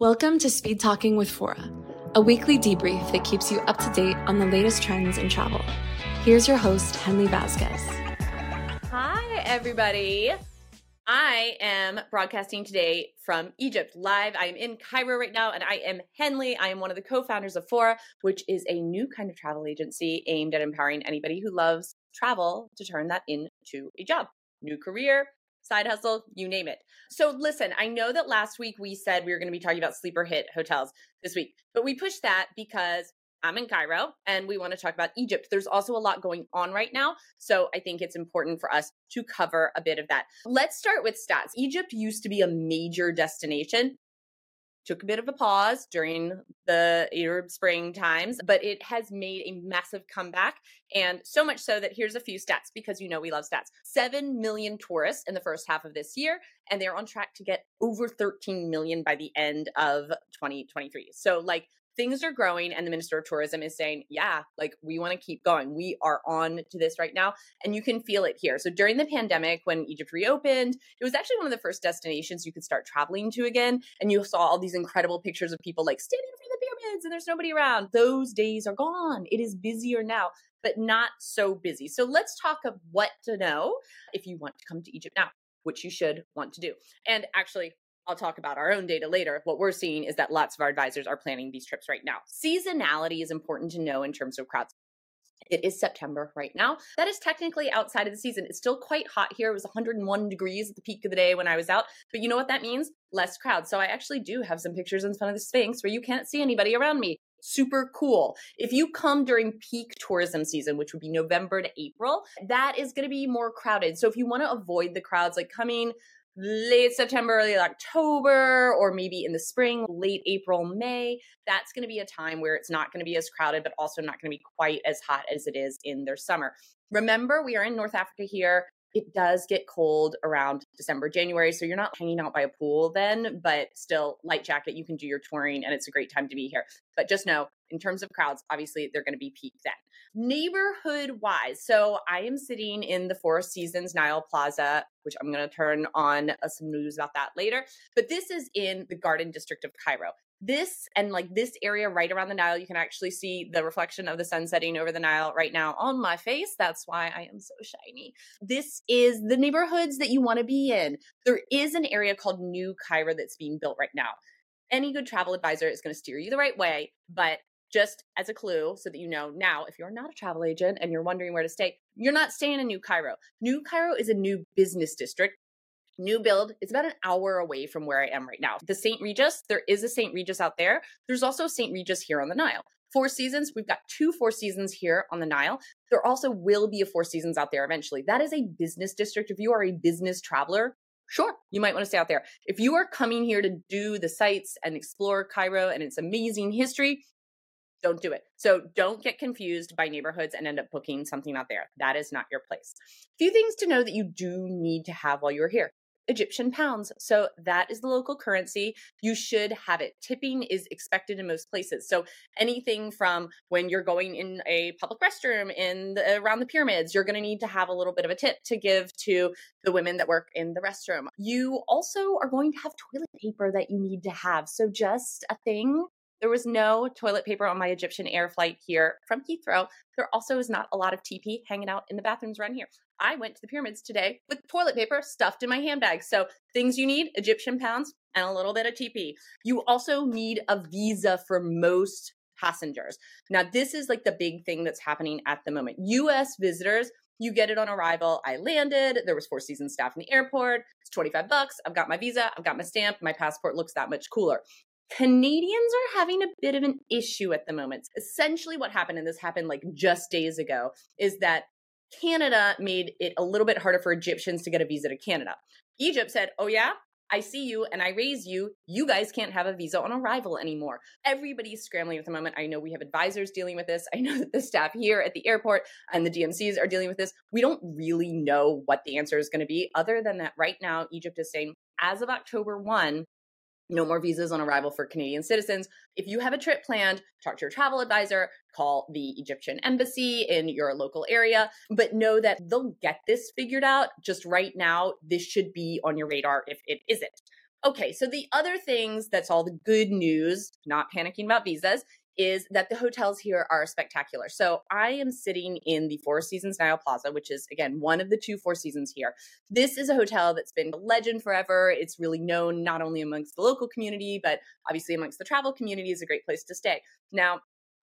Welcome to Speed Talking with Fora, a weekly debrief that keeps you up to date on the latest trends in travel. Here's your host, Henley Vazquez. Hi, everybody. I am broadcasting today from Egypt live. I am in Cairo right now, and I am Henley. I am one of the co founders of Fora, which is a new kind of travel agency aimed at empowering anybody who loves travel to turn that into a job. New career, side hustle, you name it. So, listen, I know that last week we said we were going to be talking about sleeper hit hotels this week, but we pushed that because I'm in Cairo and we want to talk about Egypt. There's also a lot going on right now. So I think it's important for us to cover a bit of that. Let's start with stats. Egypt used to be a major destination took a bit of a pause during the Arab Spring times, but it has made a massive comeback. And so much so that here's a few stats because you know we love stats 7 million tourists in the first half of this year, and they're on track to get over 13 million by the end of 2023. So, like, things are growing and the minister of tourism is saying yeah like we want to keep going. We are on to this right now and you can feel it here. So during the pandemic when egypt reopened it was actually one of the first destinations you could start traveling to again and you saw all these incredible pictures of people like standing in front of the pyramids and there's nobody around. Those days are gone. It is busier now but not so busy. So let's talk of what to know if you want to come to egypt now which you should want to do. And actually I'll talk about our own data later. What we're seeing is that lots of our advisors are planning these trips right now. Seasonality is important to know in terms of crowds. It is September right now. That is technically outside of the season. It's still quite hot here. It was 101 degrees at the peak of the day when I was out. But you know what that means? Less crowds. So I actually do have some pictures in front of the Sphinx where you can't see anybody around me. Super cool. If you come during peak tourism season, which would be November to April, that is going to be more crowded. So if you want to avoid the crowds, like coming late September, early October, or maybe in the spring, late April, May, that's going to be a time where it's not going to be as crowded, but also not going to be quite as hot as it is in their summer. Remember, we are in North Africa here. It does get cold around December, January. So you're not hanging out by a pool then, but still light jacket. You can do your touring and it's a great time to be here. But just know, in terms of crowds, obviously they're going to be peak then. Neighborhood wise, so I am sitting in the Four Seasons Nile Plaza, which I'm going to turn on uh, some news about that later. But this is in the Garden District of Cairo this and like this area right around the Nile, you can actually see the reflection of the sun setting over the Nile right now on my face. That's why I am so shiny. This is the neighborhoods that you want to be in. There is an area called New Cairo that's being built right now. Any good travel advisor is going to steer you the right way, but just as a clue so that you know now if you're not a travel agent and you're wondering where to stay you're not staying in new cairo new cairo is a new business district new build. It's about an hour away from where I am right now. The St. Regis, there is a St. Regis out there. There's also St. Regis here on the Nile. Four Seasons, we've got two Four Seasons here on the Nile. There also will be a Four Seasons out there eventually. That is a business district. If you are a business traveler, sure, you might want to stay out there. If you are coming here to do the sites and explore Cairo and its amazing history, don't do it. So don't get confused by neighborhoods and end up booking something out there. That is not your place. A few things to know that you do need to have while you're here. Egyptian pounds. So that is the local currency. You should have it. Tipping is expected in most places. So anything from when you're going in a public restroom in the, around the pyramids, you're going to need to have a little bit of a tip to give to the women that work in the restroom. You also are going to have toilet paper that you need to have. So just a thing there was no toilet paper on my Egyptian Air flight here from Heathrow. There also is not a lot of TP hanging out in the bathrooms around here. I went to the pyramids today with toilet paper stuffed in my handbag. So, things you need Egyptian pounds and a little bit of TP. You also need a visa for most passengers. Now, this is like the big thing that's happening at the moment. US visitors, you get it on arrival. I landed. There was Four Seasons staff in the airport. It's 25 bucks. I've got my visa. I've got my stamp. My passport looks that much cooler. Canadians are having a bit of an issue at the moment. Essentially, what happened, and this happened like just days ago, is that Canada made it a little bit harder for Egyptians to get a visa to Canada. Egypt said, Oh, yeah, I see you and I raise you. You guys can't have a visa on arrival anymore. Everybody's scrambling at the moment. I know we have advisors dealing with this. I know that the staff here at the airport and the DMCs are dealing with this. We don't really know what the answer is going to be, other than that, right now, Egypt is saying, as of October 1, no more visas on arrival for Canadian citizens. If you have a trip planned, talk to your travel advisor, call the Egyptian embassy in your local area, but know that they'll get this figured out. Just right now, this should be on your radar if it isn't. Okay, so the other things that's all the good news, not panicking about visas, is that the hotels here are spectacular. So I am sitting in the Four Seasons Nile Plaza, which is again one of the two Four Seasons here. This is a hotel that's been a legend forever. It's really known not only amongst the local community, but obviously amongst the travel community is a great place to stay. Now,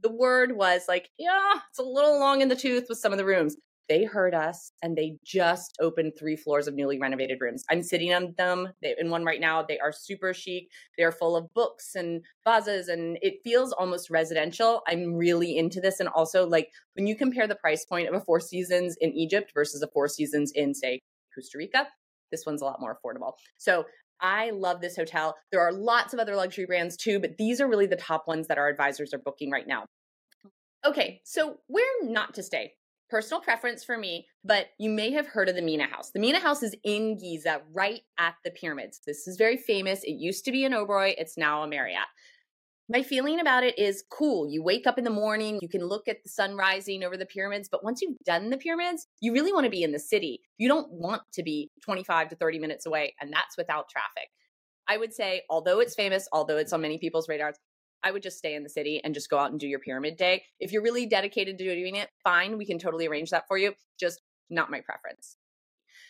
the word was like, yeah, it's a little long in the tooth with some of the rooms they heard us and they just opened three floors of newly renovated rooms. I'm sitting on them they, in one right now. They are super chic. They're full of books and vases and it feels almost residential. I'm really into this. And also, like, when you compare the price point of a Four Seasons in Egypt versus a Four Seasons in, say, Costa Rica, this one's a lot more affordable. So I love this hotel. There are lots of other luxury brands too, but these are really the top ones that our advisors are booking right now. Okay, so where not to stay? Personal preference for me, but you may have heard of the Mina House. The Mina House is in Giza, right at the pyramids. This is very famous. It used to be an Oberoi, it's now a Marriott. My feeling about it is cool. You wake up in the morning, you can look at the sun rising over the pyramids, but once you've done the pyramids, you really want to be in the city. You don't want to be 25 to 30 minutes away, and that's without traffic. I would say, although it's famous, although it's on many people's radars, I would just stay in the city and just go out and do your pyramid day. If you're really dedicated to doing it, fine, we can totally arrange that for you. Just not my preference.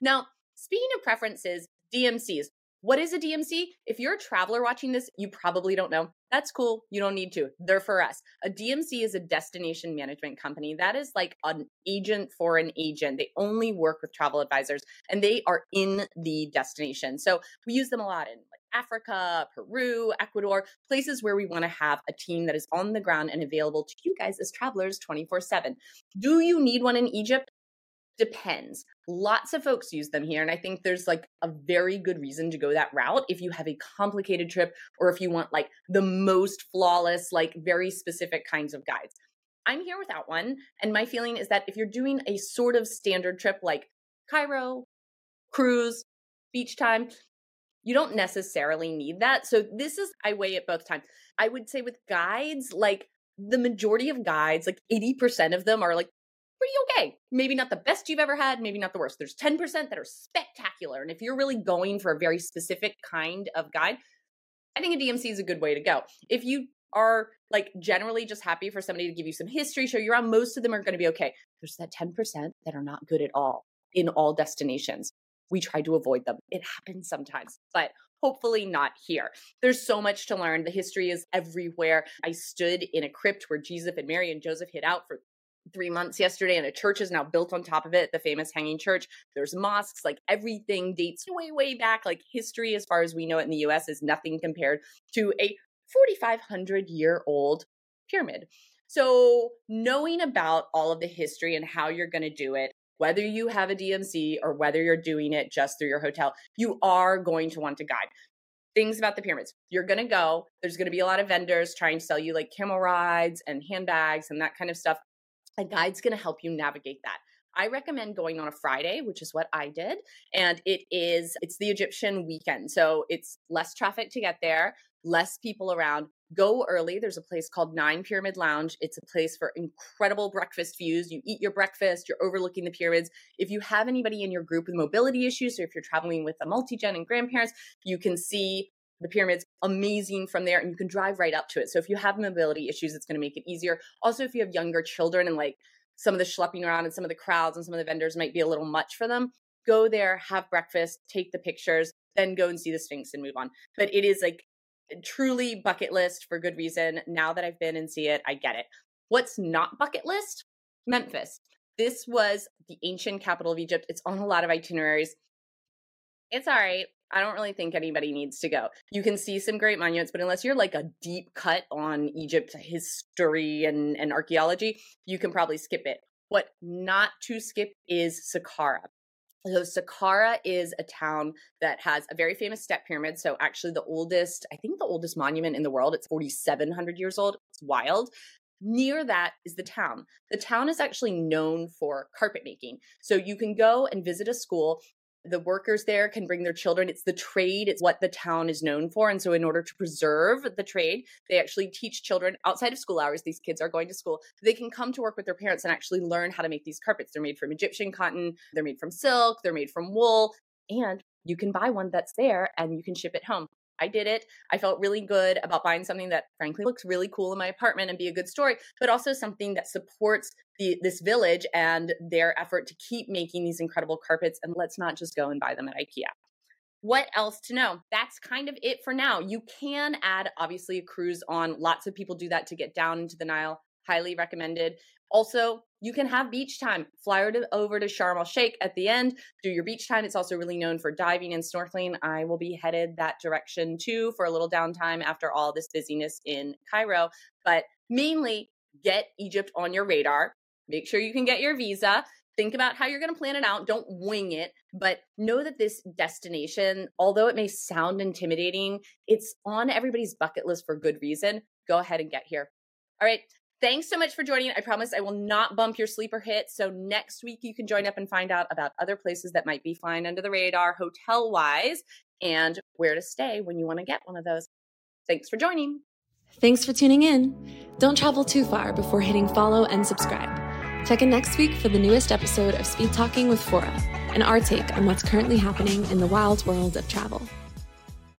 Now, speaking of preferences, DMCs. What is a DMC? If you're a traveler watching this, you probably don't know. That's cool. You don't need to. They're for us. A DMC is a destination management company. That is like an agent for an agent. They only work with travel advisors and they are in the destination. So we use them a lot in Africa, Peru, Ecuador, places where we want to have a team that is on the ground and available to you guys as travelers 24 7. Do you need one in Egypt? Depends. Lots of folks use them here. And I think there's like a very good reason to go that route if you have a complicated trip or if you want like the most flawless, like very specific kinds of guides. I'm here without one. And my feeling is that if you're doing a sort of standard trip like Cairo, cruise, beach time, you don't necessarily need that. So this is I weigh it both times. I would say with guides, like the majority of guides, like 80% of them are like pretty okay. Maybe not the best you've ever had, maybe not the worst. There's 10% that are spectacular. And if you're really going for a very specific kind of guide, I think a DMC is a good way to go. If you are like generally just happy for somebody to give you some history, show you around, most of them are going to be okay. There's that 10% that are not good at all in all destinations we try to avoid them. It happens sometimes, but hopefully not here. There's so much to learn. The history is everywhere. I stood in a crypt where Jesus and Mary and Joseph hid out for three months yesterday, and a church is now built on top of it, the famous hanging church. There's mosques, like everything dates way, way back. Like history, as far as we know it in the US, is nothing compared to a 4,500 year old pyramid. So, knowing about all of the history and how you're going to do it, whether you have a DMC or whether you're doing it just through your hotel, you are going to want to guide. Things about the pyramids. You're going to go, there's going to be a lot of vendors trying to sell you like camel rides and handbags and that kind of stuff. A guide's going to help you navigate that. I recommend going on a Friday, which is what I did. And it is, it's the Egyptian weekend. So it's less traffic to get there, less people around go early. There's a place called Nine Pyramid Lounge. It's a place for incredible breakfast views. You eat your breakfast, you're overlooking the pyramids. If you have anybody in your group with mobility issues, or if you're traveling with a multi gen and grandparents, you can see the pyramids amazing from there and you can drive right up to it. So if you have mobility issues, it's going to make it easier. Also, if you have younger children and like some of the schlepping around and some of the crowds and some of the vendors might be a little much for them, go there, have breakfast, take the pictures, then go and see the Sphinx and move on. But it is like truly bucket list for good reason. Now that I've been and see it, I get it. What's not bucket list? Memphis. This was the ancient capital of Egypt. It's on a lot of itineraries. It's all right. I don't really think anybody needs to go. You can see some great monuments, but unless you're like a deep cut on Egypt history and, and archaeology, you can probably skip it. What not to skip is Saqqara. So Saqqara is a town that has a very famous step pyramid. So actually the oldest, I think the oldest monument in the world, it's 4700 years old. It's wild. Near that is the town. The town is actually known for carpet making. So you can go and visit a school the workers there can bring their children. It's the trade, it's what the town is known for. And so, in order to preserve the trade, they actually teach children outside of school hours. These kids are going to school. They can come to work with their parents and actually learn how to make these carpets. They're made from Egyptian cotton, they're made from silk, they're made from wool. and you can buy one that's there and you can ship it home. I did it. I felt really good about buying something that frankly looks really cool in my apartment and be a good story, but also something that supports the this village and their effort to keep making these incredible carpets and let's not just go and buy them at IKEA. What else to know? That's kind of it for now. You can add obviously a cruise on. Lots of people do that to get down into the Nile. Highly recommended. Also, you can have beach time. Fly over to Sharm el Sheikh at the end, do your beach time. It's also really known for diving and snorkeling. I will be headed that direction too for a little downtime after all this busyness in Cairo. But mainly, get Egypt on your radar. Make sure you can get your visa. Think about how you're going to plan it out. Don't wing it, but know that this destination, although it may sound intimidating, it's on everybody's bucket list for good reason. Go ahead and get here. All right. Thanks so much for joining. I promise I will not bump your sleeper hit. So next week you can join up and find out about other places that might be flying under the radar hotel wise and where to stay when you want to get one of those. Thanks for joining. Thanks for tuning in. Don't travel too far before hitting follow and subscribe. Check in next week for the newest episode of Speed Talking with Fora and our take on what's currently happening in the wild world of travel.